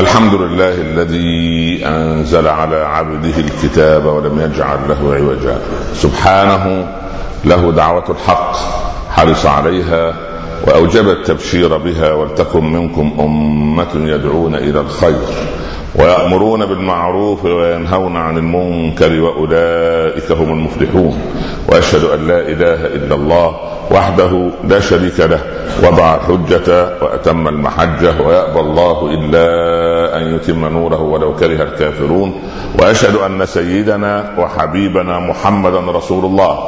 الحمد لله الذي أنزل على عبده الكتاب ولم يجعل له عوجا. سبحانه له دعوة الحق حرص عليها وأوجب التبشير بها ولتكن منكم أمة يدعون إلى الخير. ويأمرون بالمعروف وينهون عن المنكر وأولئك هم المفلحون. وأشهد أن لا إله إلا الله وحده لا شريك له وضع الحجة وأتم المحجة ويأبى الله إلا أن يتم نوره ولو كره الكافرون. وأشهد أن سيدنا وحبيبنا محمدا رسول الله.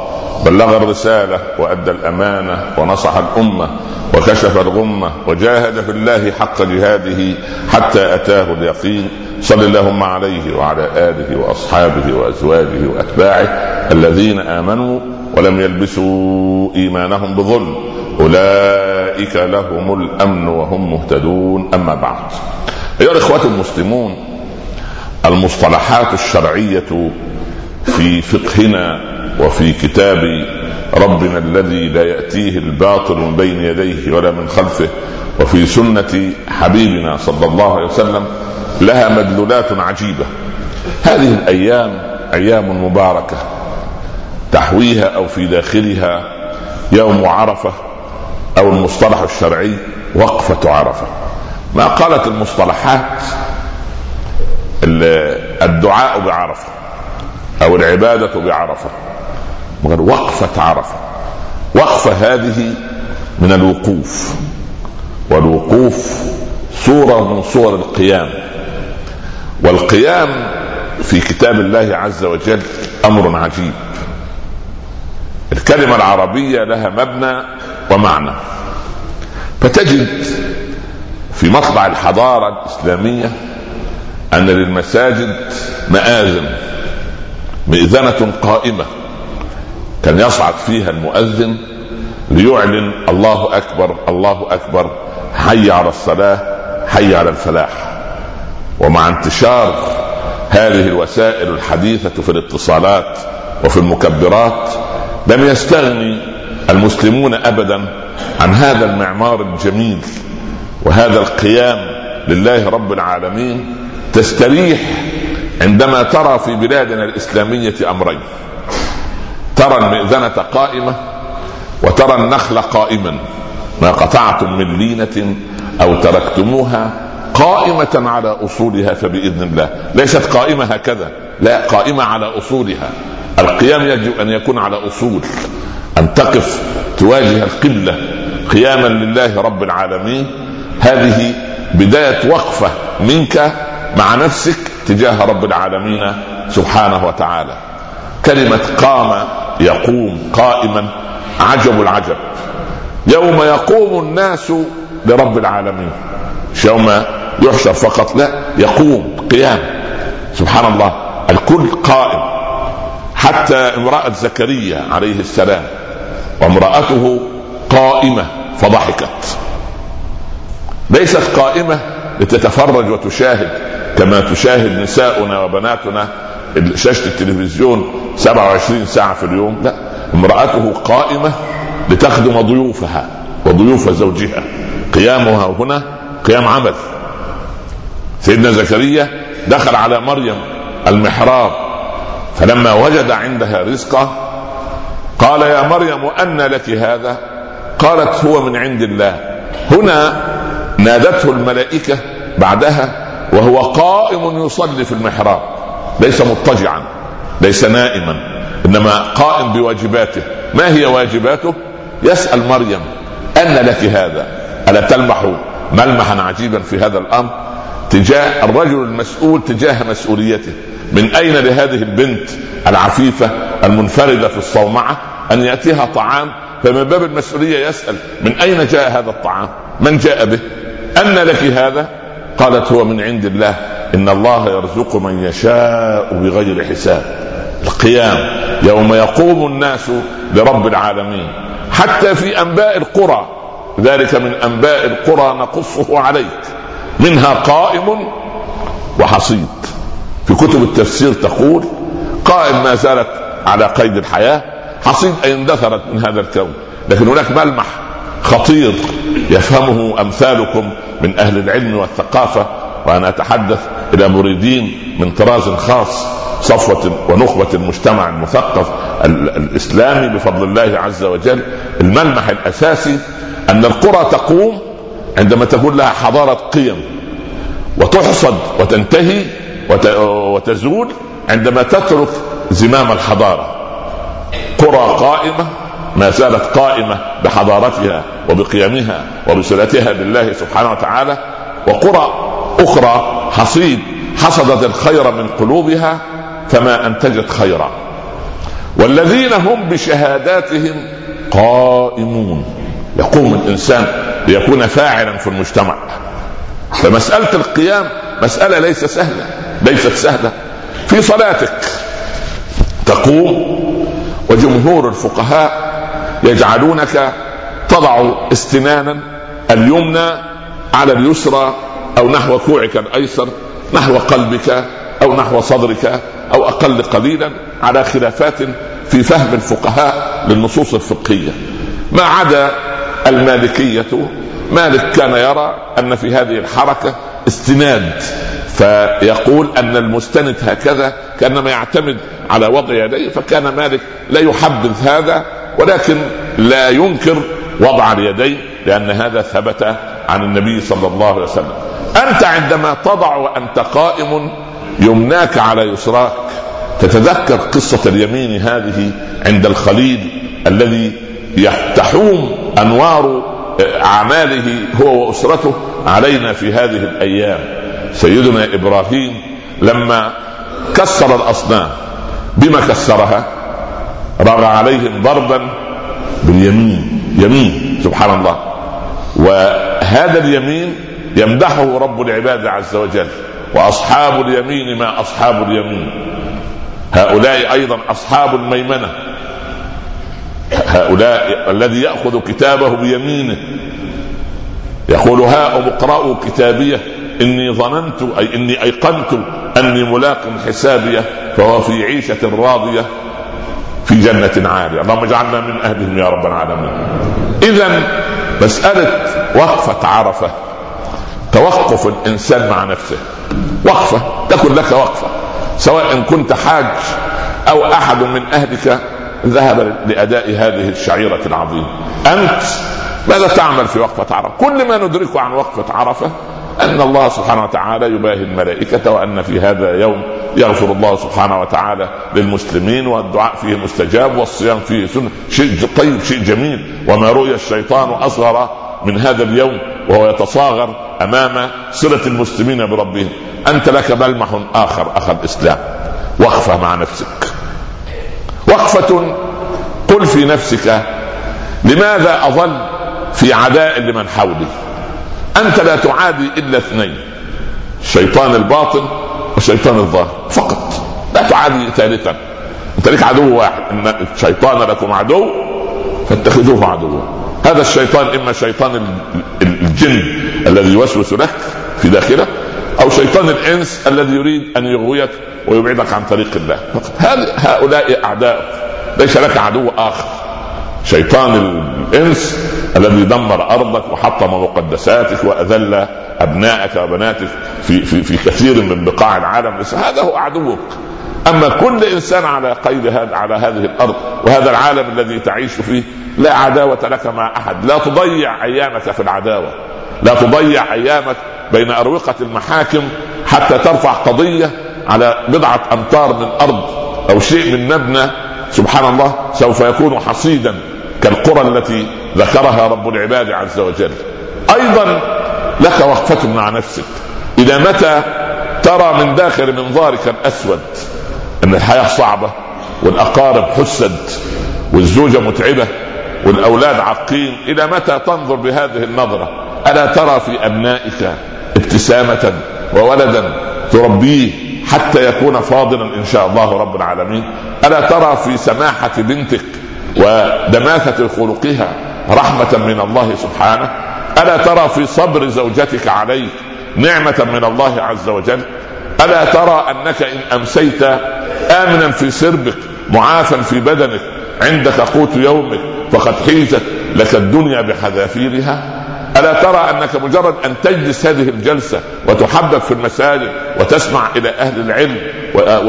بلغ الرسالة وأدى الأمانة ونصح الأمة وكشف الغمة وجاهد في الله حق جهاده حتى أتاه اليقين صل اللهم عليه وعلى آله وأصحابه وأزواجه وأتباعه الذين آمنوا ولم يلبسوا إيمانهم بظلم. أولئك لهم الأمن وهم مهتدون. أما بعد. أيها الإخوة المسلمون المصطلحات الشرعية في فقهنا وفي كتاب ربنا الذي لا يأتيه الباطل من بين يديه ولا من خلفه وفي سنة حبيبنا صلى الله عليه وسلم لها مدلولات عجيبة. هذه الأيام أيام مباركة تحويها أو في داخلها يوم عرفة أو المصطلح الشرعي وقفة عرفة. ما قالت المصطلحات الدعاء بعرفة أو العبادة بعرفة؟ وقفة عرفة وقفة هذه من الوقوف. والوقوف صورة من صور القيام. والقيام في كتاب الله عز وجل أمر عجيب. الكلمة العربية لها مبنى ومعنى. فتجد في مطلع الحضارة الإسلامية أن للمساجد مآذن مئذنة قائمة. كان يصعد فيها المؤذن ليعلن الله أكبر الله أكبر حي على الصلاة حي على الفلاح. ومع انتشار هذه الوسائل الحديثة في الاتصالات وفي المكبرات لم يستغني المسلمون ابدا عن هذا المعمار الجميل وهذا القيام لله رب العالمين تستريح عندما ترى في بلادنا الإسلامية أمرين. ترى المئذنة قائمة وترى النخل قائما. ما قطعتم من لينة أو تركتموها قائمة على أصولها فبإذن الله. ليست قائمة هكذا لا قائمة على أصولها. القيام يجب أن يكون على أصول أن تقف تواجه القبلة قياما لله رب العالمين. هذه بداية وقفة منك مع نفسك تجاه رب العالمين سبحانه وتعالى. كلمة قام يقوم قائما. عجب العجب. يوم يقوم الناس لرب العالمين. مش يوم يحشر فقط لا يقوم قيام. سبحان الله الكل قائم. حتى امرأة زكريا عليه السلام وامرأته قائمة فضحكت. ليست قائمة لتتفرج وتشاهد كما تشاهد نساؤنا وبناتنا شاشة التلفزيون 27 ساعة في اليوم لا امرأته قائمة لتخدم ضيوفها وضيوف زوجها. قيامها هنا قيام عمل. سيدنا زكريا دخل على مريم المحراب فلما وجد عندها رزقا قال يا مريم أن لك هذا؟ قالت هو من عند الله. هنا نادته الملائكة بعدها وهو قائم يصلي في المحراب ليس مضطجعا. ليس نائما إنما قائم بواجباته. ما هي واجباته؟ يسأل مريم أن لك هذا؟ ألا تلمح ملمحا عجيبا في هذا الأمر؟ تجاه الرجل المسؤول تجاه مسؤوليته. من أين لهذه البنت العفيفة المنفردة في الصومعة أن يأتيها طعام؟ فمن باب المسؤولية يسأل من أين جاء هذا الطعام؟ من جاء به؟ أن لك هذا؟ قالت هو من عند الله إن الله يرزق من يشاء بغير حساب. القيام. يوم يقوم الناس لرب العالمين. حتى في أنباء القرى. ذلك من أنباء القرى نقصه عليك. منها قائم وحصيد. في كتب التفسير تقول قائم ما زالت على قيد الحياة حصيد أي اندثرت من هذا الكون. لكن هناك ملمح خطير يفهمه أمثالكم من أهل العلم والثقافة وأنا أتحدث إلى مريدين من طراز خاص. صفوة ونخبة المجتمع المثقف الإسلامي بفضل الله عز وجل. الملمح الأساسي أن القرى تقوم عندما تكون لها حضارة قيم وتحصد وتنتهي وتزول عندما تترك زمام الحضارة. قرى قائمة ما زالت قائمة بحضارتها وبقيمها وبصلتها بالله سبحانه وتعالى وقرى أخرى حصيد حصدت الخير من قلوبها فما أنتجت خيرا. والذين هم بشهاداتهم قائمون. يقوم الإنسان ليكون فاعلا في المجتمع. فمسألة القيام مسألة ليس سهلة ليست سهلة. في صلاتك تقوم وجمهور الفقهاء يجعلونك تضع استنانا اليمنى على اليسرى أو نحو كوعك الأيسر نحو قلبك أو نحو صدرك أو أقل قليلا على خلافات في فهم الفقهاء للنصوص الفقهية. ما عدا المالكية مالك كان يرى أن في هذه الحركة استناد فيقول أن المستند هكذا كأنما يعتمد على وضع يديه فكان مالك لا يحبذ هذا ولكن لا ينكر وضع اليدين لأن هذا ثبت عن النبي صلى الله عليه وسلم. أنت عندما تضع وأنت قائم يمناك على يسراك. تتذكر قصة اليمين هذه عند الخليل الذي تحوم أنوار أعماله هو وأسرته علينا في هذه الأيام. سيدنا إبراهيم لما كسر الأصنام بما كسرها؟ رغى عليهم ضربا باليمين يمين سبحان الله. وهذا اليمين يمدحه رب العباد عز وجل. وأصحاب اليمين ما أصحاب اليمين. هؤلاء أيضا أصحاب الميمنة. هؤلاء الذي يأخذ كتابه بيمينه. يقول هاؤم اقرأوا كتابيه. إني ظننت أي إني أيقنت أني ملاق حسابيه فهو في عيشة راضية في جنة عالية. اللهم اجعلنا من أهلهم يا رب العالمين. إذا مسألة وقفة عرفة. توقف الإنسان مع نفسه. وقفة تكن لك وقفة. سواء كنت حاج أو أحد من أهلك ذهب لأداء هذه الشعيرة العظيمة. أنت ماذا تعمل في وقفة عرفة؟ كل ما ندركه عن وقفة عرفة أن الله سبحانه وتعالى يباهي الملائكة وأن في هذا يوم يغفر الله سبحانه وتعالى للمسلمين والدعاء فيه مستجاب والصيام فيه سنة. شيء طيب شيء جميل. وما رؤي الشيطان أصغر من هذا اليوم وهو يتصاغر أمام صلة المسلمين بربهم. أنت لك ملمح آخر أخ الإسلام. وقفه مع نفسك. وقفه قل في نفسك لماذا أظل في عداء لمن حولي؟ أنت لا تعادي إلا اثنين الشيطان الباطن والشيطان الظاهر. فقط. لا تعادي ثالثا. أنت لك عدو واحد. إن الشيطان لكم عدو فاتخذوه عدوا. هذا الشيطان إما شيطان الجن الذي يوسوس لك في داخلك أو شيطان الإنس الذي يريد أن يغويك ويبعدك عن طريق الله. هؤلاء أعداء ليس لك عدو آخر؟ شيطان الإنس الذي دمر أرضك وحطم مقدساتك وأذل أبنائك وبناتك في في في كثير من بقاع العالم هذا هو عدوك. أما كل إنسان على قيد هذا على هذه الأرض وهذا العالم الذي تعيش فيه لا عداوة لك مع أحد. لا تضيع أيامك في العداوة. لا تضيع أيامك بين أروقة المحاكم حتى ترفع قضية على بضعة أمتار من أرض أو شيء من مبنى سبحان الله سوف يكون حصيدا كالقرى التي ذكرها رب العباد عز وجل. أيضا لك وقفة مع نفسك. إلى متى ترى من داخل منظارك الأسود؟ إن الحياة صعبة والأقارب حسد والزوجة متعبة والأولاد عاقين. إلى متى تنظر بهذه النظرة؟ ألا ترى في أبنائك ابتسامة وولدا تربيه حتى يكون فاضلا إن شاء الله رب العالمين؟ ألا ترى في سماحة بنتك ودماثة خلقها رحمة من الله سبحانه؟ ألا ترى في صبر زوجتك عليك نعمة من الله عز وجل؟ ألا ترى أنك إن أمسيت آمنا في سربك معافا في بدنك عندك قوت يومك فقد حيزت لك الدنيا بحذافيرها؟ ألا ترى أنك مجرد أن تجلس هذه الجلسة وتحبب في المساجد وتسمع إلى أهل العلم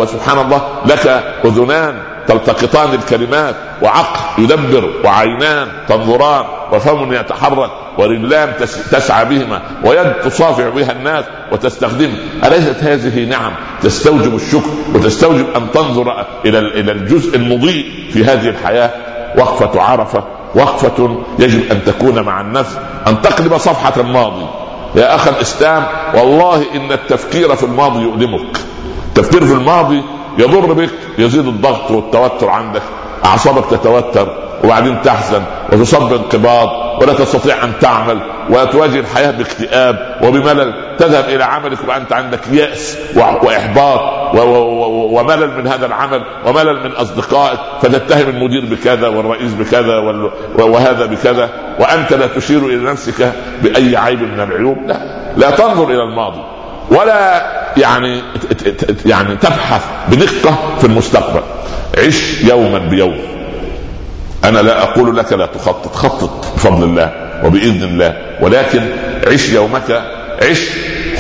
وسبحان الله لك أذنان تلتقطان الكلمات وعقل يدبر وعينان تنظران وفم يتحرك ورجلان تسعى بهما ويد تصافع بها الناس وتستخدمها أليست هذه نعم تستوجب الشكر وتستوجب أن تنظر إلى إلى الجزء المضيء في هذه الحياة؟ وقفة عرفة وقفة يجب أن تكون مع النفس أن تقلب صفحة الماضي. يا أخ الإسلام والله إن التفكير في الماضي يؤلمك. التفكير في الماضي يضر بك يزيد الضغط والتوتر عندك أعصابك تتوتر. وبعدين تحزن وتصاب بانقباض ولا تستطيع أن تعمل وتواجه الحياة باكتئاب وبملل. تذهب إلى عملك وأنت عندك يأس وإحباط وملل من هذا العمل وملل من أصدقائك. فتتهم المدير بكذا والرئيس بكذا وهذا بكذا. وأنت لا تشير إلى نفسك بأي عيب من العيوب. لا لا تنظر إلى الماضي ولا يعني يعني تبحث بدقة في المستقبل. عش يوما بيوم. أنا لا أقول لك لا تخطط خطط بفضل الله وبإذن الله ولكن عش يومك عش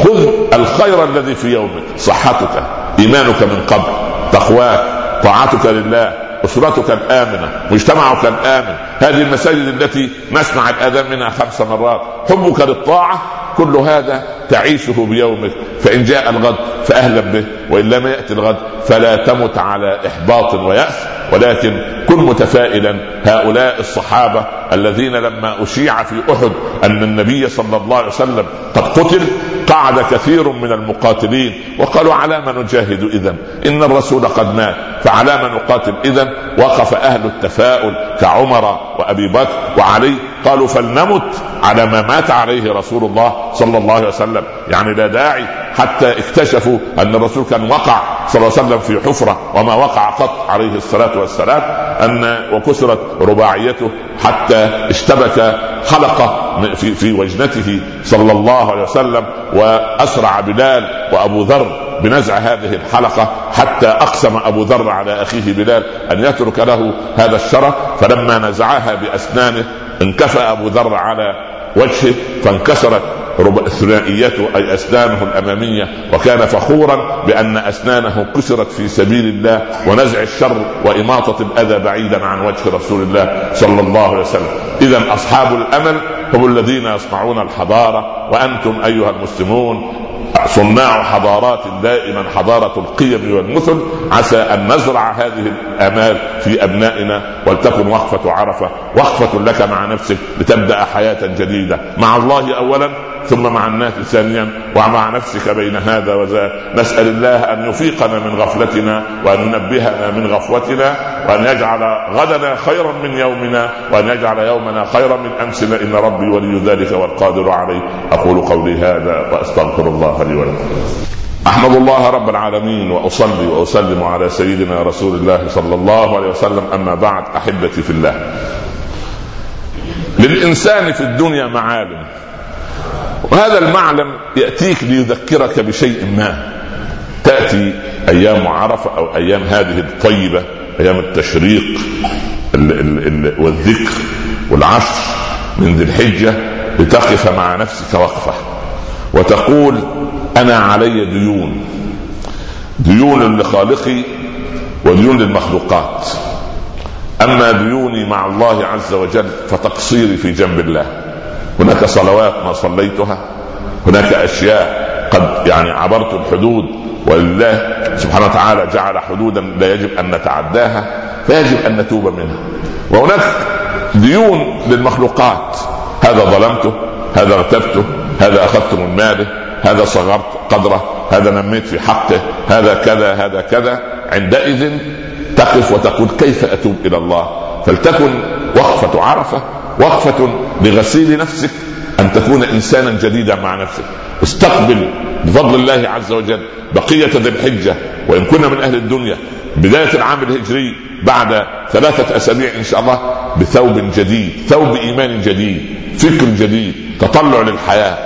خذ الخير الذي في يومك صحتك إيمانك من قبل تقواك طاعتك لله أسرتك الآمنة مجتمعك الآمن هذه المساجد التي نسمع الآذان منها خمس مرات حبك للطاعة كل هذا تعيشه بيومك فإن جاء الغد فأهلا به وإن لم يأتي الغد فلا تمت على إحباط ويأس. ولكن كن متفائلا هؤلاء الصحابة الذين لما أشيع في أحد أن النبي صلى الله عليه وسلم قد قتل قعد كثير من المقاتلين وقالوا على ما نجاهد إذا إن الرسول قد مات فعلى ما نقاتل إذا وقف أهل التفاؤل كعمر وأبي بكر وعلي قالوا فلنمت على ما مات عليه رسول الله صلى الله عليه وسلم. يعني لا داعي حتى اكتشفوا أن الرسول كان وقع صلى الله عليه وسلم في حفرة وما وقع قط عليه الصلاة والسلام أن وكسرت رباعيته حتى اشتبك حلقة في في وجنته صلى الله عليه وسلم وأسرع بلال وأبو ذر بنزع هذه الحلقة حتى أقسم أبو ذر على أخيه بلال أن يترك له هذا الشرف فلما نزعها بأسنانه انكفى أبو ذر على وجهه فانكسرت ثنائيته أي اسنانه الاماميه وكان فخورا بأن أسنانه كسرت في سبيل الله ونزع الشر وإماطة الأذى بعيدا عن وجه رسول الله صلى الله عليه وسلم. اذا أصحاب الأمل هم الذين يصنعون الحضارة وأنتم أيها المسلمون صناع حضارات دائما حضارة القيم والمثل. عسى أن نزرع هذه الآمال في أبنائنا ولتكن وقفة عرفة وقفة لك مع نفسك لتبدأ حياة جديدة. مع الله أولا ثم مع الناس ثانيا ومع نفسك بين هذا وذاك. نسأل الله أن يفيقنا من غفلتنا وأن ينبهنا من غفوتنا وأن يجعل غدنا خيرا من يومنا وأن يجعل يومنا خيرا من أمسنا. إن ربي ولي ذلك والقادر عليه. أقول قولي هذا وأستغفر الله لي ولكم. أحمد الله رب العالمين وأصلي وأسلم على سيدنا رسول الله صلى الله عليه وسلم. أما بعد أحبتي في الله. للإنسان في الدنيا معالم. وهذا المعلم يأتيك ليذكرك بشيء ما. تأتي أيام عرفة أو أيام هذه الطيبة أيام التشريق والذكر والعشر من ذي الحجة لتقف مع نفسك وقفة. وتقول أنا علي ديون. ديون لخالقي وديون للمخلوقات. أما ديوني مع الله عز وجل فتقصيري في جنب الله. هناك صلوات ما صليتها هناك أشياء قد يعني عبرت الحدود ولله سبحانه وتعالى جعل حدودا لا يجب أن نتعداها فيجب أن نتوب منها. وهناك ديون للمخلوقات هذا ظلمته هذا اغتبته هذا اخذت من ماله هذا صغرت قدره هذا نميت في حقه هذا كذا هذا كذا عندئذ تقف وتقول كيف أتوب إلى الله؟ فلتكن وقفة عرفة وقفة لغسيل نفسك أن تكون إنسانا جديدا مع نفسك. استقبل بفضل الله عز وجل بقية ذي الحجة وإن كنا من أهل الدنيا بداية العام الهجري بعد ثلاثة أسابيع إن شاء الله بثوب جديد ثوب إيمان جديد فكر جديد تطلع للحياة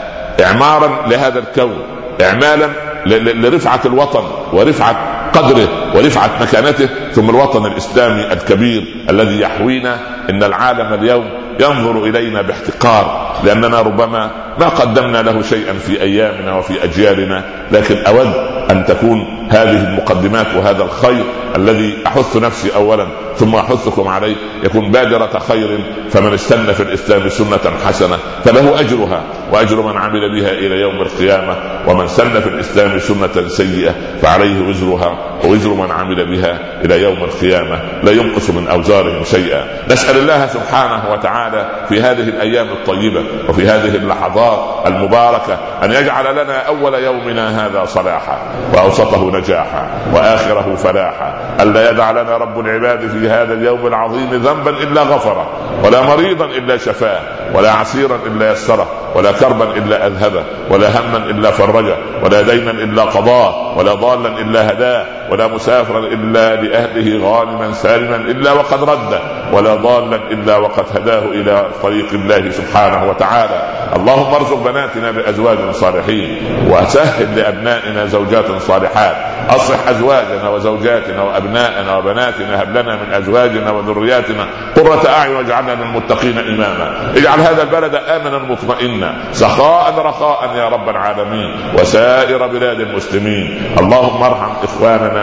اعمارا لهذا الكون اعمالا لرفعة الوطن ورفعة قدره ورفعة مكانته ثم الوطن الإسلامي الكبير الذي يحوينا إن العالم اليوم ينظر إلينا باحتقار لأننا ربما ما قدمنا له شيئا في أيامنا وفي أجيالنا لكن أود أن تكون هذه المقدمات وهذا الخير الذي أحث نفسي اولا ثم أحثكم عليه يكون بادرة خير فمن استنى في الإسلام سنة حسنة فله أجرها وأجر من عمل بها إلى يوم القيامة ومن سن في الإسلام سنة سيئة فعليه وزرها ووزر من عمل بها إلى يوم القيامة لا ينقص من أوزارهم شيئا نسأل الله سبحانه وتعالى في هذه الأيام الطيبة وفي هذه اللحظات المباركة أن يجعل لنا أول يومنا هذا صلاحا وأوسطه نجاحا وآخره فلاحا. ألا يدع لنا رب العباد في هذا اليوم العظيم ذنبا إلا غفره ولا مريضا إلا شفاه ولا عسيرا إلا يسره ولا كربا إلا أذهبه ولا هما إلا فرجه ولا دينا إلا قضاه ولا ضالا إلا هداه. ولا مسافرا إلا لأهله غانما سالما إلا وقد رده ولا ضالا إلا وقد هداه إلى طريق الله سبحانه وتعالى. اللهم ارزق بناتنا بأزواج صالحين وسهل لأبنائنا زوجات صالحات. أصلح أزواجنا وزوجاتنا وأبنائنا وبناتنا هب لنا من أزواجنا وذرياتنا قرة أعين واجعلنا للمتقين إماما. اجعل هذا البلد امنا مطمئنا سخاء رخاء يا رب العالمين وسائر بلاد المسلمين. اللهم ارحم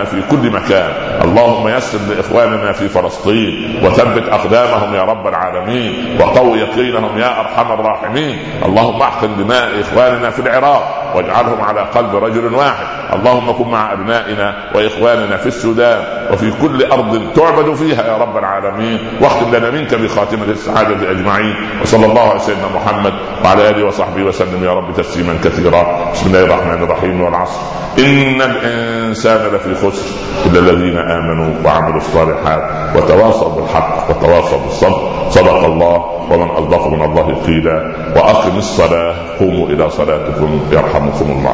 في كل مكان. اللهم يسر لإخواننا في فلسطين وثبت أقدامهم يا رب العالمين وقو يقينهم يا أرحم الراحمين. اللهم أحقن دماء إخواننا في العراق واجعلهم على قلب رجل واحد. اللهم كن مع أبنائنا وإخواننا في السودان وفي كل أرض تعبد فيها يا رب العالمين. واختم لنا منك بخاتمة السعادة أجمعين. وصلى الله على سيدنا محمد وعلى آله وصحبه وسلم. يا رب تسليما كثيرا. بسم الله الرحمن الرحيم والعصر. إن الإنسان لفي خسر إلا الذين آمنوا وعملوا الصالحات وتواصوا بالحق وتواصوا بالصبر. صدق الله ومن اصدق من الله قيلا. وأقم الصلاة. قوموا إلى صلاتكم يرحمكم الله.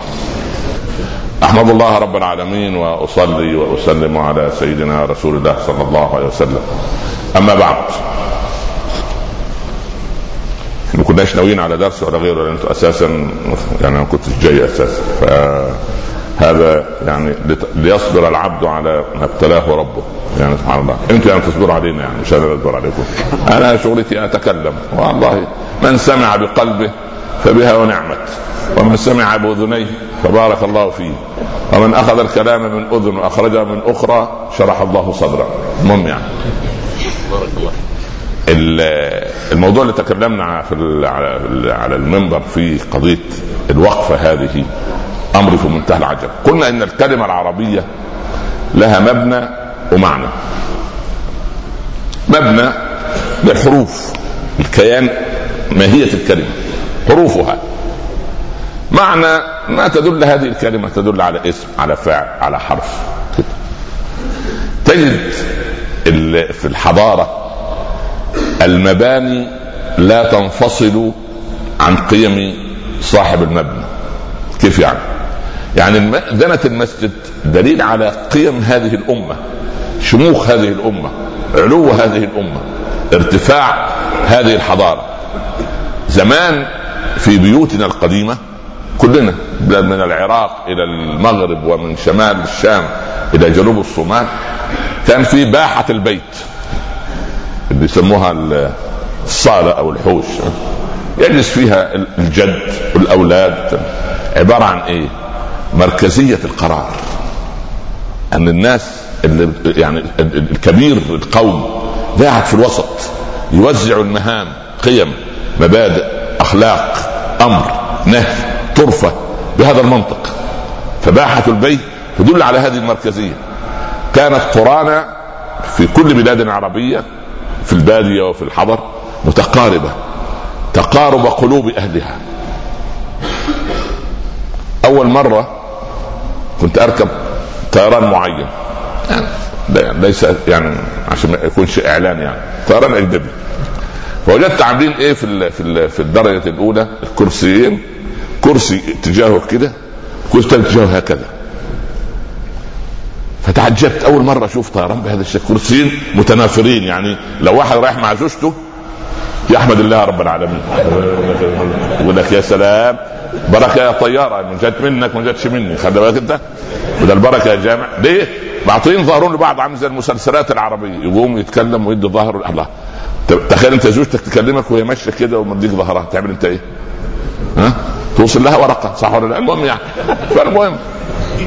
أحمد الله رب العالمين وأصلي وأسلم على سيدنا رسول الله صلى الله عليه وسلم. أما بعد. ما كناش ناويين على درس ولا غيره لأن أساسا يعني أنا كنت جاي أساسا. فهذا يعني ليصبر العبد على ما ابتلاه ربه. يعني سبحان الله. أنتم يعني تصبروا علينا يعني مش أنا أصبر عليكم. أنا شغلتي أتكلم. والله من سمع بقلبه فبها ونعمت. ومن سمع بأذنيه فبارك الله فيه. ومن أخذ الكلام من أذن واخرجه من أخرى شرح الله صدره. المهم يعني. الموضوع اللي تكلمنا في على المنبر في قضية الوقفة هذه أمر في منتهى العجب. قلنا إن الكلمة العربية لها مبنى ومعنى. مبنى بالحروف الكيان ماهيه الكلمة؟ حروفها. معنى ما تدل هذه الكلمة تدل على اسم على فعل على حرف. تجد في الحضارة المباني لا تنفصل عن قيم صاحب المبنى. كيف يعني؟ يعني دنة المسجد دليل على قيم هذه الأمة شموخ هذه الأمة علو هذه الأمة ارتفاع هذه الحضارة. زمان في بيوتنا القديمة كلنا من العراق إلى المغرب ومن شمال الشام إلى جنوب الصومال. كان في باحة البيت بيسموها الصالة أو الحوش. يجلس فيها الجد والأولاد. عبارة عن إيه؟ مركزية القرار. أن الناس اللي يعني الكبير القوم قاعد في الوسط يوزع المهام قيم مبادئ أخلاق أمر نهي طرفة بهذا المنطق فباحة البيت تدل على هذه المركزية. كانت قرانا في كل بلادنا العربية في البادية وفي الحضر متقاربة تقارب قلوب أهلها. أول مرة كنت أركب طيران معين. يعني ليس يعني عشان ما يكونش إعلان يعني طيران أجنبي. فوجدت عاملين إيه في في في الدرجة الأولى؟ الكرسيين. كرسي اتجاهه كده كرسي اتجاهه هكذا. فتعجبت أول مرة أشوف طيران بهذا الشكل كرسيين متنافرين يعني. لو واحد رايح مع زوجته يحمد الله رب العالمين. يقول لك يا سلام بركة يا طيارة من جت منك ما جتش مني. خلي بالك أنت. وده البركه يا جامع. ليه؟ معطين ظهرون لبعض عامل زي المسلسلات العربية. يقوم يتكلم ويدي ظهره الله. تخيل أنت زوجتك تكلمك وهي ماشية كده ومديك ظهرها. تعمل أنت إيه؟ ها؟ توصل لها ورقة صح ولا لا؟ المهم يعني. فالمهم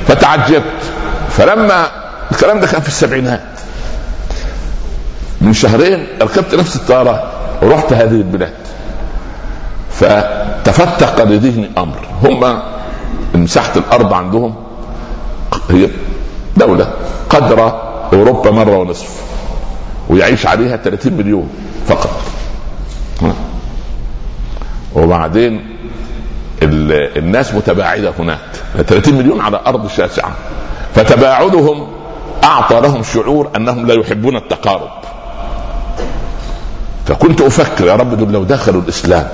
فتعجبت. فلما الكلام ده كان في السبعينات. من شهرين ركبت نفس الطيارة ورحت هذه البلاد. فتفتق لذهني أمر. هم مساحه الأرض عندهم هي دولة قدر أوروبا مرة ونصف ويعيش عليها 30 مليون فقط. وبعدين الناس متباعدة هناك. 30 مليون على أرض شاسعه فتباعدهم اعطى لهم شعور أنهم لا يحبون التقارب. فكنت أفكر يا رب دول لو دخلوا الإسلام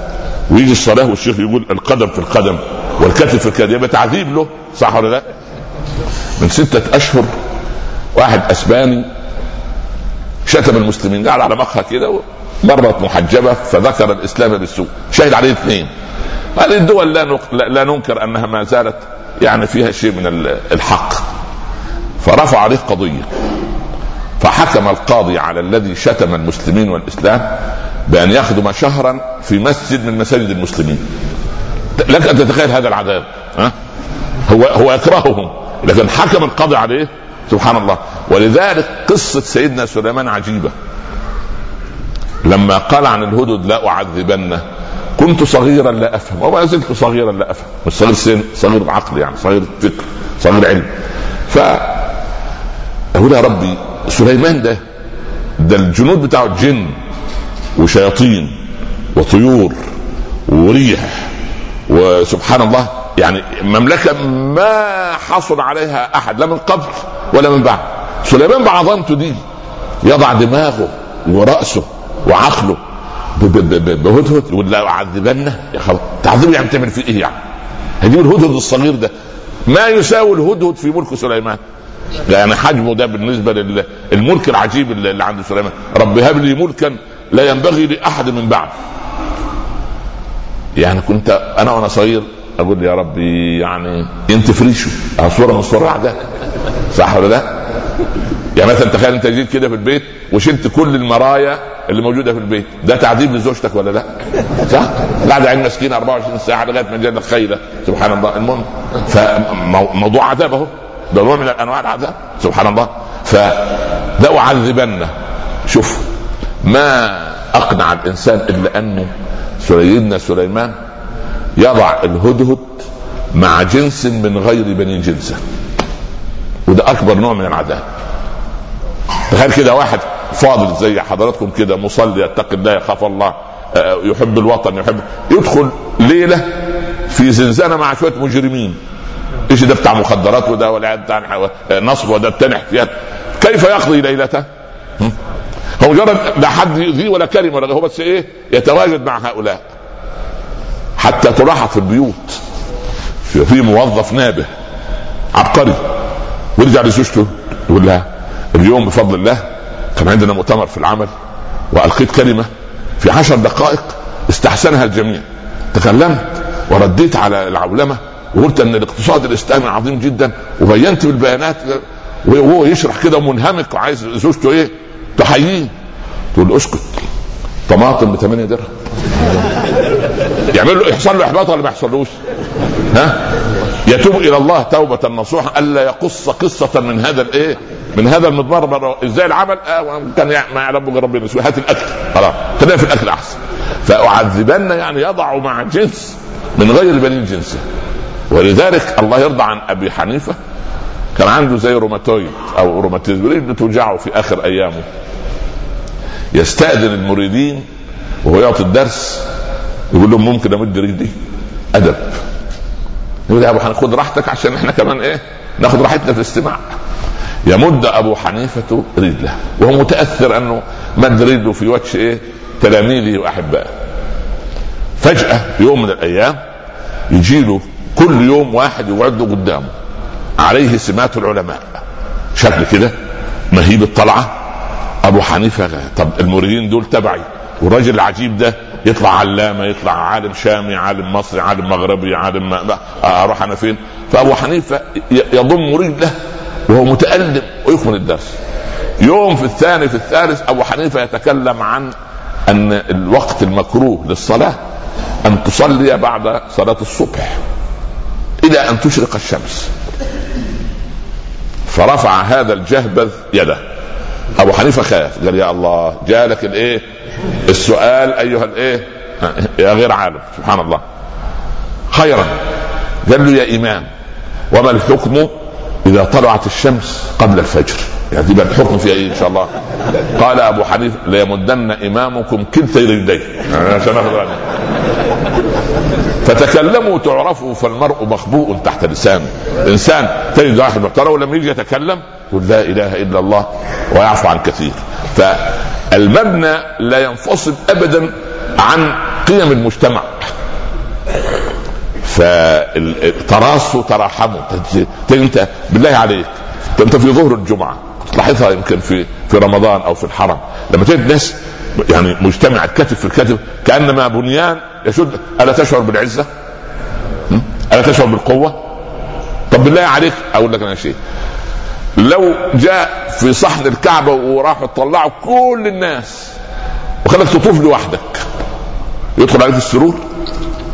ويجي الصلاة والشيخ يقول القدم في القدم والكتف في الكتف يبقى تعذيب له صح ولا لا؟ من ستة أشهر واحد أسباني شتم المسلمين قاعد على مقهى كده مرت محجبة فذكر الإسلام بالسوء. شهد عليه اثنين. هذه الدول لا, لا ننكر أنها ما زالت يعني فيها شيء من الحق. فرفع عليه قضية. فحكم القاضي على الذي شتم المسلمين والإسلام بأن يخدم شهرا في مسجد من مساجد المسلمين. لك أن تتخيل هذا العذاب ها؟ هو هو يكرههم. لكن حكم القاضي عليه سبحان الله. ولذلك قصة سيدنا سليمان عجيبة. لما قال عن الهدد لا أعذبنه كنت صغيرا لا أفهم وما زلت صغيرا لا أفهم. صغير سن صغير عقل يعني صغير فكر صغير علم. ف يا ربي سليمان ده ده الجنود بتاعه جن وشياطين وطيور وريح وسبحان الله يعني مملكة ما حصل عليها أحد لا من قبل ولا من بعد. سليمان بعظمته دي يضع دماغه ورأسه وعقله بهدهد يقول لا أعذبنه. يا خلاص تعذيب يعني تعمل فيه إيه يعني؟ هجيب الهدهد الصغير ده. ما يساوي الهدهد في ملك سليمان. يعني حجمه ده بالنسبة للملك العجيب اللي عند سليمان. رب هب لي ملكا لا ينبغي لأحد من بعد. يعني كنت أنا وأنا صغير أقول يا ربي يعني انت فريشو صوره من الاعداء صح ولا لا؟ يعني مثلا تخيل أنت جيت كده في البيت وشلت كل المرايا اللي موجودة في البيت. ده تعذيب لزوجتك ولا لا؟ صح؟ قاعدة عين مسكينه 24 ساعة لغاية ما جالك خيله سبحان الله. المهم فموضوع عذاب أهو. ده نوع من أنواع العذاب. سبحان الله. فلأعذبنه شوف ما أقنع الإنسان إلا انه سيدنا سليمان يضع الهدهد مع جنس من غير بني جنسة. وده أكبر نوع من العذاب. تخيل كده واحد فاضل زي حضراتكم كده مصلي يتقي الله يخاف الله آه، يحب الوطن يحب يدخل ليلة في زنزانة مع شوية مجرمين. إيش ده بتاع مخدرات وده ولا بتاع نصب وده التاني احتيال كيف يقضي ليلته؟ هو مجرد لا حد يؤذيه ولا كلمة ولا هو بس إيه؟ يتواجد مع هؤلاء. حتى تلاحظ في البيوت في موظف نابه عبقري. ويرجع لزوجته يقول لها اليوم بفضل الله كان عندنا مؤتمر في العمل وألقيت كلمة في عشر دقائق استحسنها الجميع. تكلمت ورديت على العولمة وقلت أن الاقتصاد الإسلامي عظيم جدا وبينت بالبيانات وهو يشرح كده منهمك وعايز زوجته إيه؟ تحييه. تقول أسكت. طماطم ب 8 درهم. يعمل له يحصل له إحباط ولا ما يحصلوش؟ ها؟ يتوب إلى الله توبة نصوحا. ألا يقص قصة من هذا الإيه؟ من هذا المضمار إزاي العمل؟ آه كان ما يعلم ربنا هات الأكل. خلاص. خلينا في الأكل أحسن. فأعذبن يعني يضع مع جنس من غير بني جنسه ولذلك الله يرضى عن أبي حنيفة. كان عنده زي روماتويد أو روماتيزم. رجله توجعه في آخر أيامه. يستأذن المريدين وهو يعطي الدرس. يقول لهم ممكن أمد رجلي؟ أدب. يقول يا أبو حنيفة خد راحتك عشان إحنا كمان إيه؟ ناخد راحتنا في الاستماع. يمد أبو حنيفة رجله وهو متأثر أنه مد رجله في وجه إيه؟ تلاميذه وأحبائه. فجأة في يوم من الأيام يجي له كل يوم واحد يقعد له قدامه عليه سمات العلماء. شكل كده مهيب الطلعة. أبو حنيفة طب المريدين دول تبعي والراجل العجيب ده يطلع علامة يطلع عالم شامي عالم مصري عالم مغربي عالم أروح أنا فين؟ فأبو حنيفة يضم رجله وهو متألم ويكمل الدرس. يوم في الثاني في الثالث أبو حنيفة يتكلم عن أن الوقت المكروه للصلاة أن تصلي بعد صلاة الصبح إلى أن تشرق الشمس. فرفع هذا الجهبذ يده. أبو حنيفة خاف. قال يا الله جالك الإيه؟ السؤال أيها الإيه؟ يا غير عالم سبحان الله. خيرا. قال له يا إمام وما الحكم إذا طلعت الشمس قبل الفجر؟ يعني يبقى الحكم فيها إيه إن شاء الله؟ قال أبو حنيفة ليمدن إمامكم كلتا يديه فتكلموا تعرفوا فالمرء مخبوء تحت لسانه انسان تجد واحد محترم ولما يجي يتكلم يقول لا إله إلا الله ويعفو عن كثير. فالمبنى لا ينفصل ابدا عن قيم المجتمع. فتراصوا تراحموا أنت بالله عليك أنت في ظهر الجمعة. تلاحظها يمكن في في رمضان أو في الحرم. لما تجد ناس يعني مجتمع كتف في الكتف كأنما بنيان يشد ألا تشعر بالعزة؟ ألا تشعر بالقوة؟ طب بالله عليك أقول لك أنا شيء لو جاء في صحن الكعبة وراحوا طلعوا كل الناس وخلك تطوف لوحدك يدخل عليك السرور؟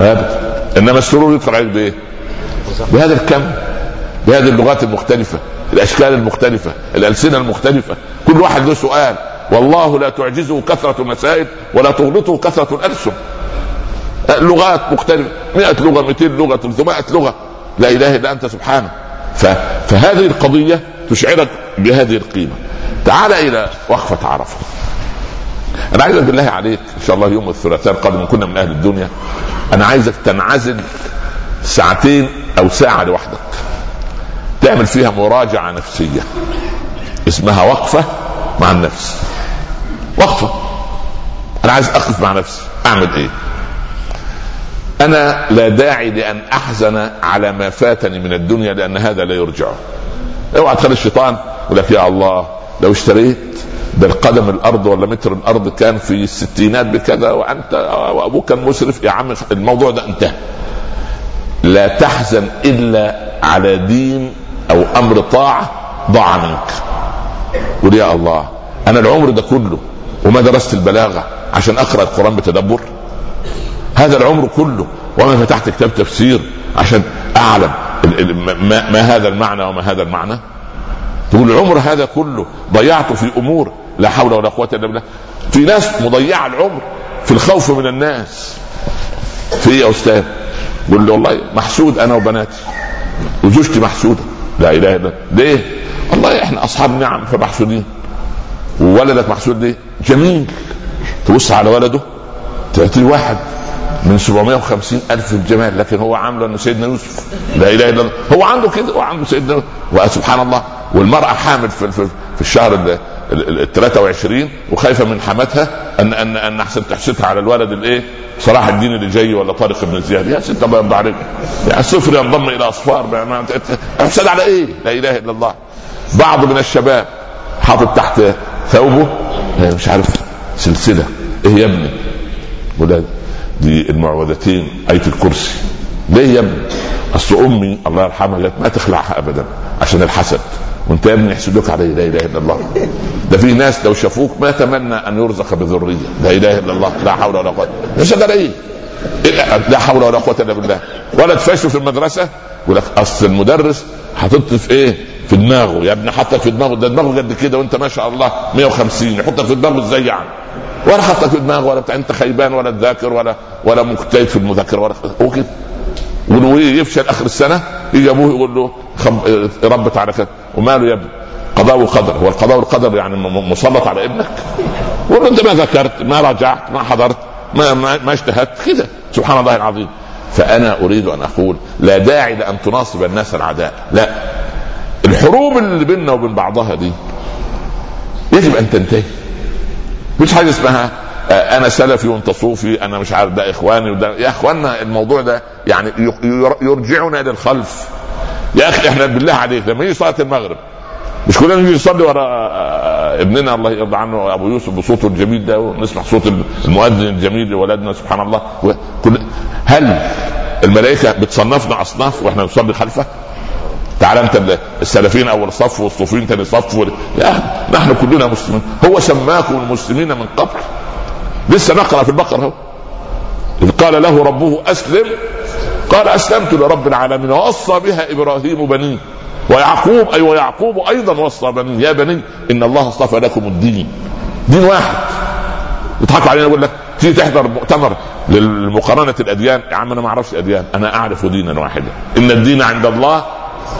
ابدا إنما السرور يدخل عليك بإيه؟ بهذا الكم بهذه اللغات المختلفة الأشكال المختلفة الألسنة المختلفة كل واحد له سؤال والله لا تعجزه كثرة المسائل ولا تغلطه كثرة الألسن لغات مختلفة. 100 لغة 200 لغة 300 لغة. لا إله إلا أنت سبحانه فهذه القضية تشعرك بهذه القيمة. تعال إلى وقفة عرفة. أنا عايزك بالله عليك إن شاء الله يوم الثلاثاء القادم كنا من أهل الدنيا. أنا عايزك تنعزل ساعتين أو ساعة لوحدك. تعمل فيها مراجعة نفسية. اسمها وقفة مع النفس. وقفة. أنا عايز أقف مع نفسي. أعمل إيه؟ أنا لا داعي لأن أحزن على ما فاتني من الدنيا لأن هذا لا يرجع. أوعى تخلي الشيطان يقول لك يا الله لو اشتريت ده القدم الأرض ولا متر الأرض كان في الستينات بكذا وأنت وأبوك كان مسرف يا عم الموضوع ده انتهى. لا تحزن إلا على دين أو أمر طاعة ضاع منك. قل يا الله أنا العمر ده كله وما درست البلاغة عشان أقرأ القرآن بتدبر؟ هذا العمر كله وما فتحت كتاب تفسير عشان أعلم ما, هذا المعنى وما هذا المعنى. تقول العمر هذا كله ضيعته في أمور لا حول ولا قوة إلا بالله. في ناس مضيعة العمر في الخوف من الناس. في إيه يا أستاذ؟ قول لي والله محسود أنا وبناتي وزوجتي محسودة. لا إله إلا ليه؟ والله إحنا أصحاب نعم فمحسودين وولدك محسود ليه؟ جميل. تبص على ولده تأتي واحد. من 750 ألف الجمال لكن هو عامله أنه سيدنا يوسف. لا إله إلا الله. هو عنده كده هو عنده سيدنا وسبحان الله والمرأة حامل في, في, الشهر ال 23 وخايفة من حماتها ان ان أن احسن تحسدها على الولد الإيه؟ صلاح الدين اللي جاي ولا طارق بن زياد. يا ست الله يرضى عليك يعني صفر ينضم إلى أصفار. أحسد على إيه؟ لا إله إلا الله. بعض من الشباب حاطط تحت ثوبه مش عارف سلسلة. إيه يا ابني؟ ولاد. دي المعوذتين آية الكرسي. ليه يا ابني؟ أصل أمي الله يرحمها قالت ما تخلعها ابدا عشان الحسد. وأنت يا ابني يحسدوك عليه لا إله إلا الله. ده في ناس لو شافوك ما تمنى أن يرزق بذرية. لا إله إلا الله لا حول ولا قوة. مش قال إيه لا حول ولا قوة إلا بالله. ولا تفشوا في المدرسة يقول لك أصل المدرس حاطط في إيه؟ في دماغه. يا ابني حطك في دماغه ده دماغه قد كده وأنت ما شاء الله 150 يحطك في دماغه إزاي يعني؟ ولا حطك في دماغه ولا بتاع أنت خيبان ولا تذاكر ولا ولا مجتهد في المذاكرة ولا هو كده ويفشل آخر السنة يجي أبوه يقول له خم... ربت على كده وماله يا ابني؟ قضاء وقدر هو القضاء والقدر يعني مسلط على ابنك. وانت أنت ما ذكرت ما رجعت ما حضرت ما ما, ما اجتهدت. كده. سبحان الله العظيم. فأنا أريد أن أقول لا داعي لأن تناصب الناس العداء. لا. الحروب اللي بيننا وبين بعضها دي يجب أن تنتهي. مش حاجة اسمها آه، أنا سلفي وأنت صوفي أنا مش عارف ده إخواني وده يا إخواننا الموضوع ده يعني يرجعنا إلى الخلف يا أخي إحنا بالله عليك لما يجي صلاة المغرب مش كلنا نيجي نصلي ورا آه، آه، ابننا الله يرضى عنه أبو يوسف بصوته الجميل ده ونسمع صوت المؤذن الجميل لولدنا سبحان الله هل الملائكة بتصنفنا أصناف وإحنا نصلي خلفه؟ تعال انت السلفيين اول صف والصوفيين ثاني صف يا نحن كلنا مسلمين. هو سماكم المسلمين من قبل. لسه نقرأ في البقرة اهو. إذ قال له ربه أسلم. قال أسلمت لرب العالمين. ووصى بها إبراهيم بنيه ويعقوب أي ويعقوب أيضا وصى بنيه يا بني إن الله اصطفى لكم الدين. دين واحد. يضحكوا علينا يقول لك تيجي تحضر مؤتمر لمقارنة الأديان. يا عم أنا ما أعرفش الأديان أنا أعرف دينا واحدا. إن الدين عند الله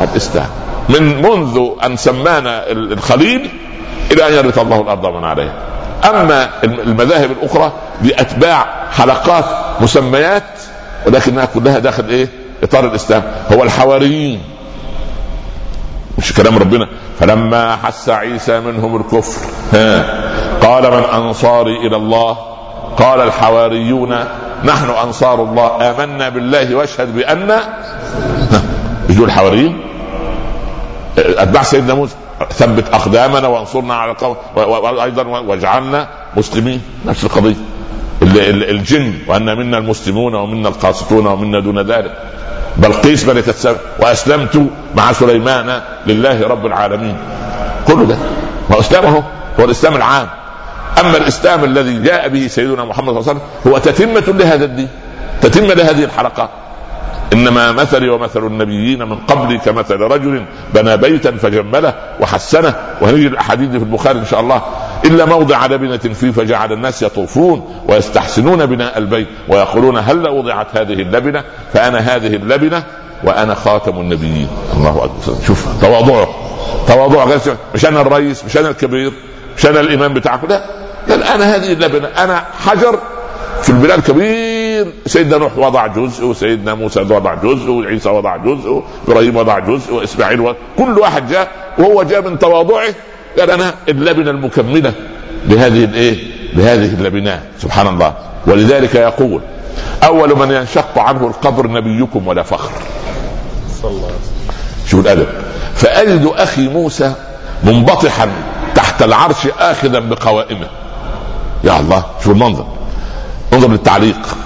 الإسلام. من منذ أن سمانا الخليل إلى أن يرث الله الأرض ومن عليها. أما المذاهب الأخرى بأتباع حلقات مسميات ولكنها كلها داخل إيه؟ إطار الإسلام. هو الحواريين. مش كلام ربنا. فلما حس عيسى منهم الكفر ها قال من أنصاري إلى الله؟ قال الحواريون نحن أنصار الله. آمنا بالله واشهد بان يجوا الحواريين؟ أتباع سيدنا موسى. ثبت أقدامنا وانصرنا على القوم وأيضا واجعلنا مسلمين. نفس القضية. الجن وأن منا المسلمون ومنا القاسطون ومنا دون ذلك. بلقيس ملكة السماء وأسلمت مع سليمان لله رب العالمين. كل ده. هو اسلامه هو الإسلام العام. أما الإسلام الذي جاء به سيدنا محمد صلى الله عليه وسلم هو تتمة لهذا الدين. تتمة لهذه الحلقات إنما مثلي ومثل النبيين من قبلي كمثل رجل بنى بيتا فجمله وحسنه وهذه الأحاديث في البخاري إن شاء الله. إلا موضع لبنة فيه فجعل الناس يطوفون ويستحسنون بناء البيت ويقولون هل وضعت هذه اللبنة؟ فأنا هذه اللبنة وأنا خاتم النبيين. الله أكبر. شوف تواضعه. تواضع غير مش أنا الرئيس مش أنا الكبير مش أنا الإمام بتاعكم. لا. لا أنا هذه اللبنة. أنا حجر في البلاد كبير سيدنا نوح وضع جزء وسيدنا موسى وضع جزء وعيسى وضع جزء وإبراهيم وضع جزء وإسماعيل و... كل واحد جاء وهو جاء من تواضعه قال أنا اللبنة المكملة لهذه الإيه؟ لهذه اللبنات سبحان الله. ولذلك يقول أول من ينشق عنه القبر نبيكم ولا فخر. صلى الله عليه وسلم. شوف الأدب. فاجد أخي موسى منبطحا تحت العرش آخذا بقوائمه. يا الله شوف المنظر. انظر للتعليق.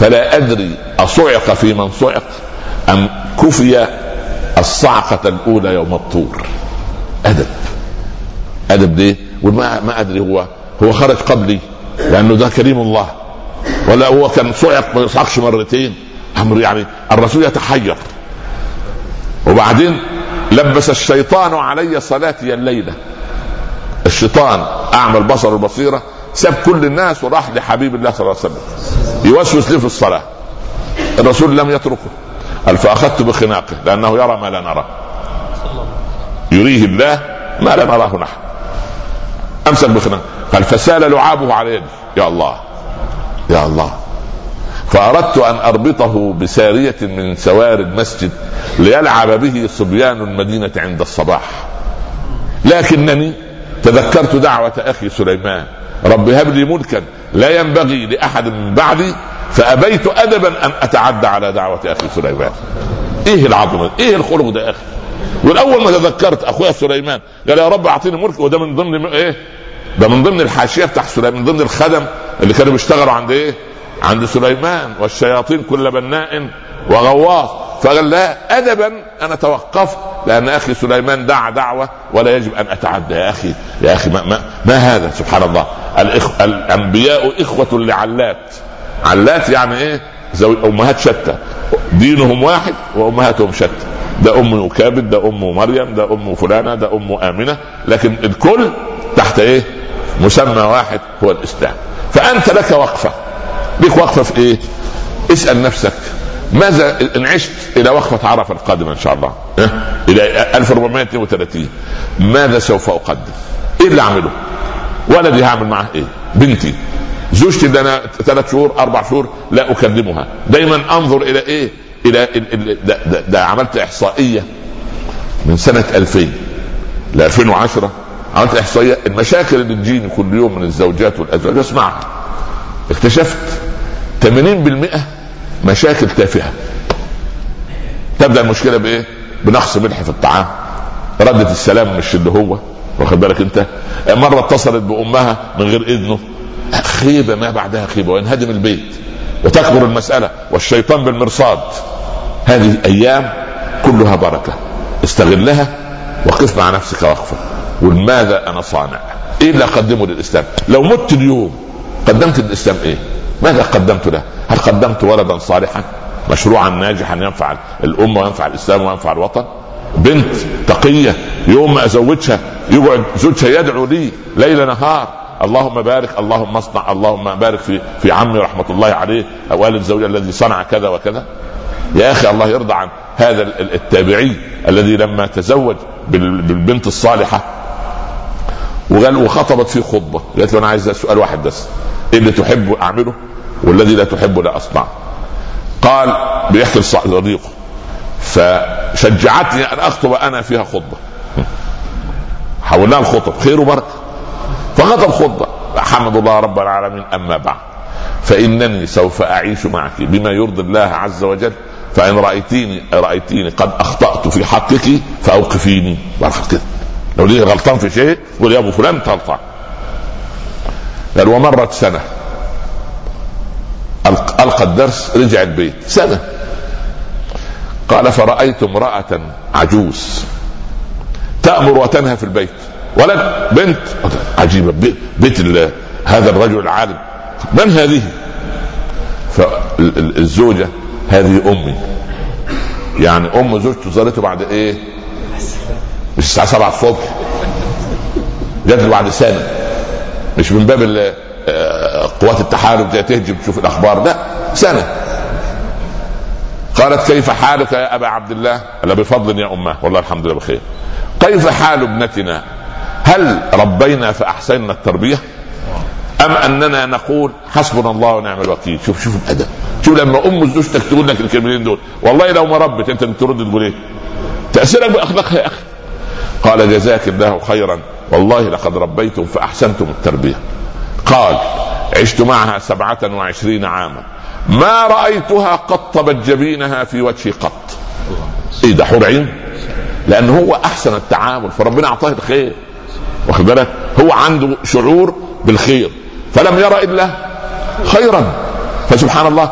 فلا أدري أصعق في من صعق أم كفي الصعقة الأولى يوم الطور. أدب. أدب ليه؟ وما ما أدري هو. هو خرج قبلي لأنه ده كريم الله. ولا هو كان صعق ما يصعقش مرتين. أمر يعني الرسول يتحير. وبعدين لبس الشيطان علي صلاتي الليلة. الشيطان أعمى البصر والبصيرة ساب كل الناس وراح لحبيب الله صلى الله عليه وسلم. يوسوس لي في الصلاة. الرسول لم يتركه. قال فأخذت بخناقه لأنه يرى ما لا نرى. يريه الله ما لا نراه نحن. أمسك بخناقه. قال فسال لعابه على يدي. يا الله. يا الله. فأردت أن أربطه بسارية من سوار المسجد ليلعب به صبيان المدينة عند الصباح. لكنني تذكرت دعوة أخي سليمان. رب هب لي ملكا لا ينبغي لأحد من بعدي فأبيت أدبا أن أتعدى على دعوة أخي سليمان. إيه العظمة؟ إيه الخلق ده يا أخي؟ والأول ما تذكرت أخويا سليمان قال يا رب أعطيني ملك وده من ضمن إيه؟ ده من ضمن الحاشية بتاع سليمان من ضمن الخدم اللي كانوا بيشتغلوا عند إيه؟ عند سليمان والشياطين كل بناء وغواص. فقال لا ادبا أنا توقفت لأن أخي سليمان دعا دعوة ولا يجب أن أتعدى. يا أخي يا أخي ما, ما, ما هذا؟ سبحان الله. الإخ... الأنبياء إخوة لعلات. علات يعني إيه؟ زوج أمهات شتى. دينهم واحد وأمهاتهم شتى. ده أم كابد ده أم مريم ده أم فلانة ده أم آمنة. لكن الكل تحت إيه؟ مسمى واحد هو الإسلام. فأنت لك وقفة. لك وقفة في إيه؟ اسأل نفسك. ماذا إن عشت إلى وقفه عرفه القادمه إن شاء الله إلى 1432 ماذا سوف أقدم؟ إيه اللي أعمله؟ ولدي هعمل معاه إيه؟ بنتي زوجتي اللي أنا ثلاث شهور أربع شهور لا أكلمها دايما أنظر إلى إيه؟ إلى ده, ده, ده عملت إحصائية من سنة 2000 ل 2010 عملت إحصائية المشاكل اللي تجيني كل يوم من الزوجات والأزواج اسمعها اكتشفت 80% مشاكل تافهة. تبدأ المشكلة بإيه؟ بنقص ملح في الطعام. ردة السلام مش اللي هو. واخد بالك انت؟ مرة اتصلت بأمها من غير إذنه. خيبة ما بعدها خيبة وينهدم البيت. وتكبر المسألة. والشيطان بالمرصاد. هذه أيام كلها بركة. استغلها وقف مع نفسك وقفه قل ماذا أنا صانع؟ إيه اللي أقدمه للإسلام؟ لو مت اليوم قدمت الاسلام إيه؟ ماذا قدمت له؟ هل قدمت ولدا صالحا؟ مشروعا ناجحا ينفع الأمة وينفع الإسلام وينفع الوطن؟ بنت تقية يوم ما أزوجها يقعد زوجها يدعو لي ليل نهار. اللهم بارك اللهم اصنع اللهم بارك في في عمي رحمة الله عليه والد زوجي الذي صنع كذا وكذا. يا أخي الله يرضى عن هذا التابعي الذي لما تزوج بالبنت الصالحة وقال وخطبت فيه خطبة. قالت له أنا عايز سؤال واحد بس. إيه اللي تحب أعمله؟ والذي لا تحب لا اصنعه قال بيحكي صديقه فشجعتني أن أخطب أنا فيها خطبة. حولناها الخطب خير وبركة. فخطب خطبة حمد الله رب العالمين. أما بعد فإنني سوف أعيش معك بما يرضي الله عز وجل فإن رأيتيني رأيتيني قد أخطأت في حقك فأوقفيني. كده لو لي غلطان في شيء قول يا أبو فلان انت غلطان قال ومرت سنة ألقى الدرس رجع البيت. سنة. قال فرأيت امرأة عجوز تأمر وتنهى في البيت. ولد بنت. عجيبة. بيت هذا الرجل العالم. من هذه؟ فالزوجة هذه أمي. يعني أم زوجته زارته بعد مش الساعة 7 الصبح. جات بعد سنة. مش من باب آه، قوات التحالف جاي تهجم تشوف الأخبار لا سنة قالت كيف حالك يا أبا عبد الله؟ قال بفضل يا أمة والله الحمد لله بخير. كيف حال ابنتنا؟ هل ربينا فاحسنا التربية؟ أم أننا نقول حسبنا الله ونعم الوكيل شوف شوف الأدب شوف لما أم زوجتك تقول لك الكلمتين دول والله لو ما ربت أنت بترد تقول إيه؟ تأثيرك بأخلاقها يا أخي قال جزاك الله خيرا والله لقد ربيتم فأحسنتم التربية قال عشت معها سبعة وعشرين عاما. ما رأيتها قطبت جبينها في وجهي قط. إيه ده حور عين؟ لأنه هو أحسن التعامل فربنا أعطاه الخير. واخد بالك؟ هو عنده شعور بالخير. فلم يرى إلا خيرا. فسبحان الله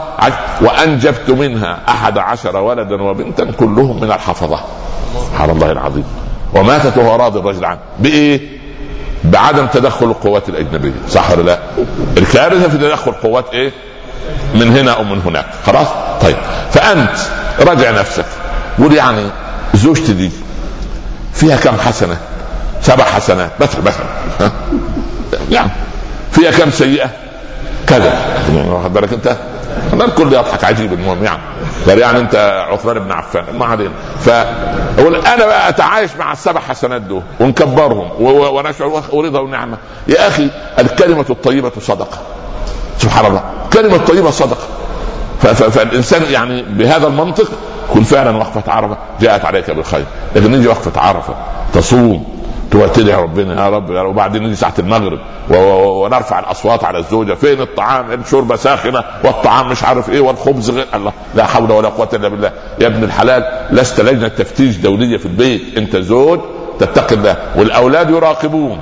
وأنجبت منها أحد عشر ولدا وبنتا كلهم من الحفظة. سبحان الله العظيم. وماتت وهو راضي الرجل عنه. بإيه؟ بعدم تدخل القوات الأجنبية صح ولا لا؟ الكارثة في تدخل قوات إيه؟ من هنا أو من هناك خلاص طيب فأنت راجع نفسك قول يعني زوجتي دي فيها كم حسنة سبع حسنات مثلا مثلا يعني فيها كم سيئة كذا. واخد بالك انت؟ الكل يضحك عجيب المهم يعني. قال يعني انت عثمان بن عفان ما علينا. فاقول أنا بقى أتعايش مع السبع حسنات دول ونكبرهم ونشعر ورضا ونعمه يا أخي الكلمة الطيبة صدقة. سبحان الله. كلمة طيبة صدقة. فالإنسان يعني بهذا المنطق كن فعلا وقفة عرفة جاءت عليك بالخير. لكن نيجي وقفة عرفة تصوم تدعي ربنا يا رب وبعدين نيجي ساعة المغرب. ونرفع الأصوات على الزوجة. فين الطعام؟ الشوربة ساخنة؟ والطعام مش عارف إيه؟ والخبز غير الله. لا حول ولا قوة إلا بالله. يا ابن الحلال لست لجنة تفتيش دولية في البيت. أنت زوج تتقي الله. والأولاد يراقبون.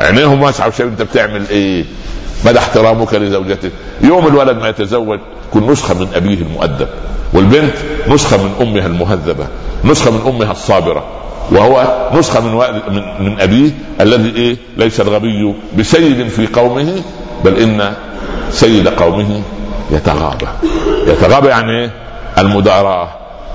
عينيهم واسعة. وشايف أنت بتعمل إيه. مدى احترامك لزوجتك. يوم الولد ما يتزوج كن نسخة من أبيه المؤدب. والبنت نسخة من أمها المهذبة. نسخة من أمها الصابرة. وهو نسخة من من, أبيه الذي إيه؟ ليس الغبي بسيد في قومه بل إن سيد قومه يتغاضى يتغاضى يعني إيه؟ المداراة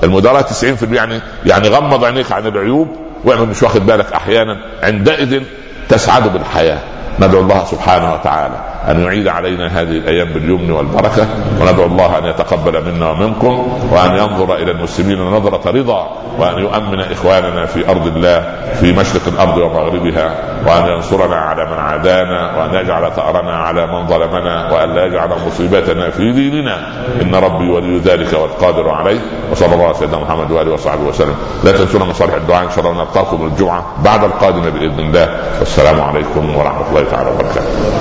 المداراة 90% يعني يعني غمض عينيك عن العيوب واعمل مش واخد بالك أحيانا عندئذ تسعد بالحياة. ندعو الله سبحانه وتعالى. أن يعيد علينا هذه الأيام باليمن والبركة وندعو الله أن يتقبل منا ومنكم وأن ينظر إلى المسلمين نظرة رضا وأن يؤمن إخواننا في أرض الله في مشرق الأرض ومغربها وأن ينصرنا على من عادانا وأن يجعل ثأرنا على من ظلمنا وأن لا يجعل مصيبتنا في ديننا. إن ربي ولي ذلك والقادر عليه وصلى الله على سيدنا محمد وآله وصحبه وسلم. لا تنسونا مصالح الدعاء إن شاء الله نلقاكم الجمعة بعد القادمة بإذن الله. والسلام عليكم ورحمة الله تعالى وبركاته.